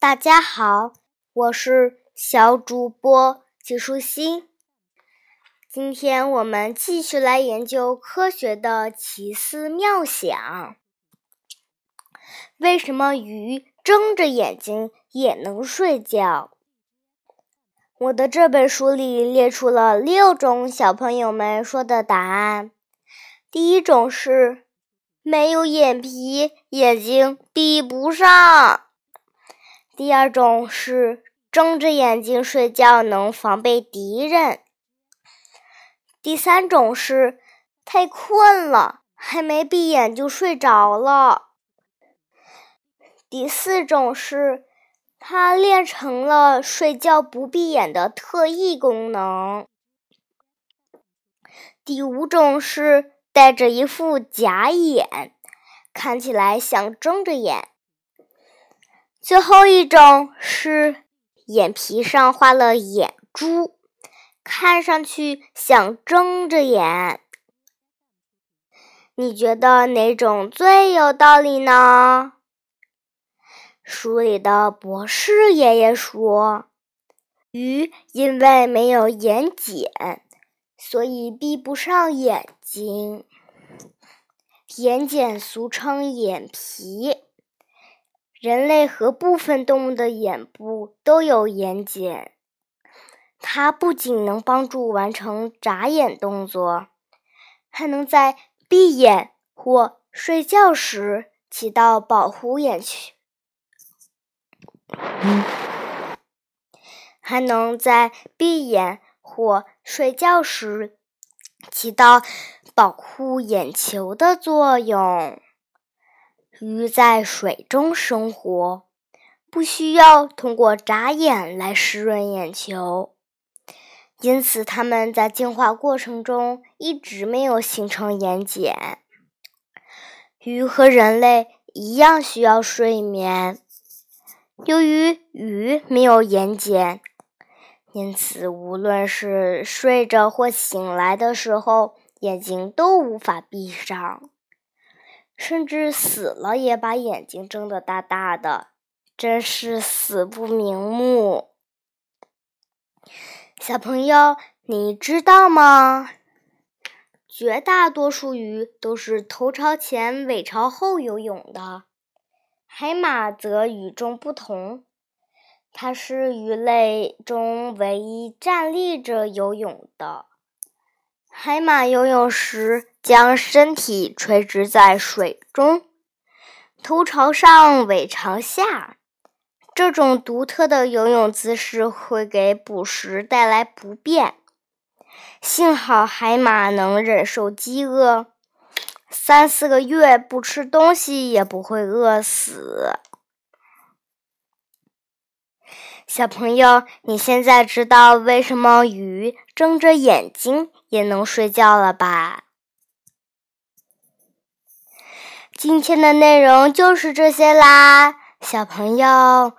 大家好，我是小主播季舒心。今天我们继续来研究科学的奇思妙想。为什么鱼睁着眼睛也能睡觉？我的这本书里列出了六种小朋友们说的答案。第一种是没有眼皮，眼睛闭不上。第二种是睁着眼睛睡觉能防备敌人。第三种是太困了，还没闭眼就睡着了。第四种是他练成了睡觉不闭眼的特异功能。第五种是戴着一副假眼，看起来像睁着眼。最后一种是眼皮上画了眼珠，看上去像睁着眼。你觉得哪种最有道理呢？书里的博士爷爷说，鱼因为没有眼睑，所以闭不上眼睛。眼睑俗称眼皮。人类和部分动物的眼部都有眼睑，它不仅能帮助完成眨眼动作，还能在闭眼或睡觉时起到保护眼球，还能在闭眼或睡觉时起到保护眼球的作用。鱼在水中生活，不需要通过眨眼来湿润眼球，因此它们在进化过程中一直没有形成眼睑。鱼和人类一样需要睡眠，由于鱼没有眼睑，因此无论是睡着或醒来的时候，眼睛都无法闭上。甚至死了也把眼睛睁得大大的，真是死不瞑目。小朋友，你知道吗？绝大多数鱼都是头朝前、尾朝后游泳的，海马则与众不同，它是鱼类中唯一站立着游泳的。海马游泳时。将身体垂直在水中，头朝上，尾朝下。这种独特的游泳姿势会给捕食带来不便。幸好海马能忍受饥饿，三四个月不吃东西也不会饿死。小朋友，你现在知道为什么鱼睁着眼睛也能睡觉了吧？今天的内容就是这些啦，小朋友，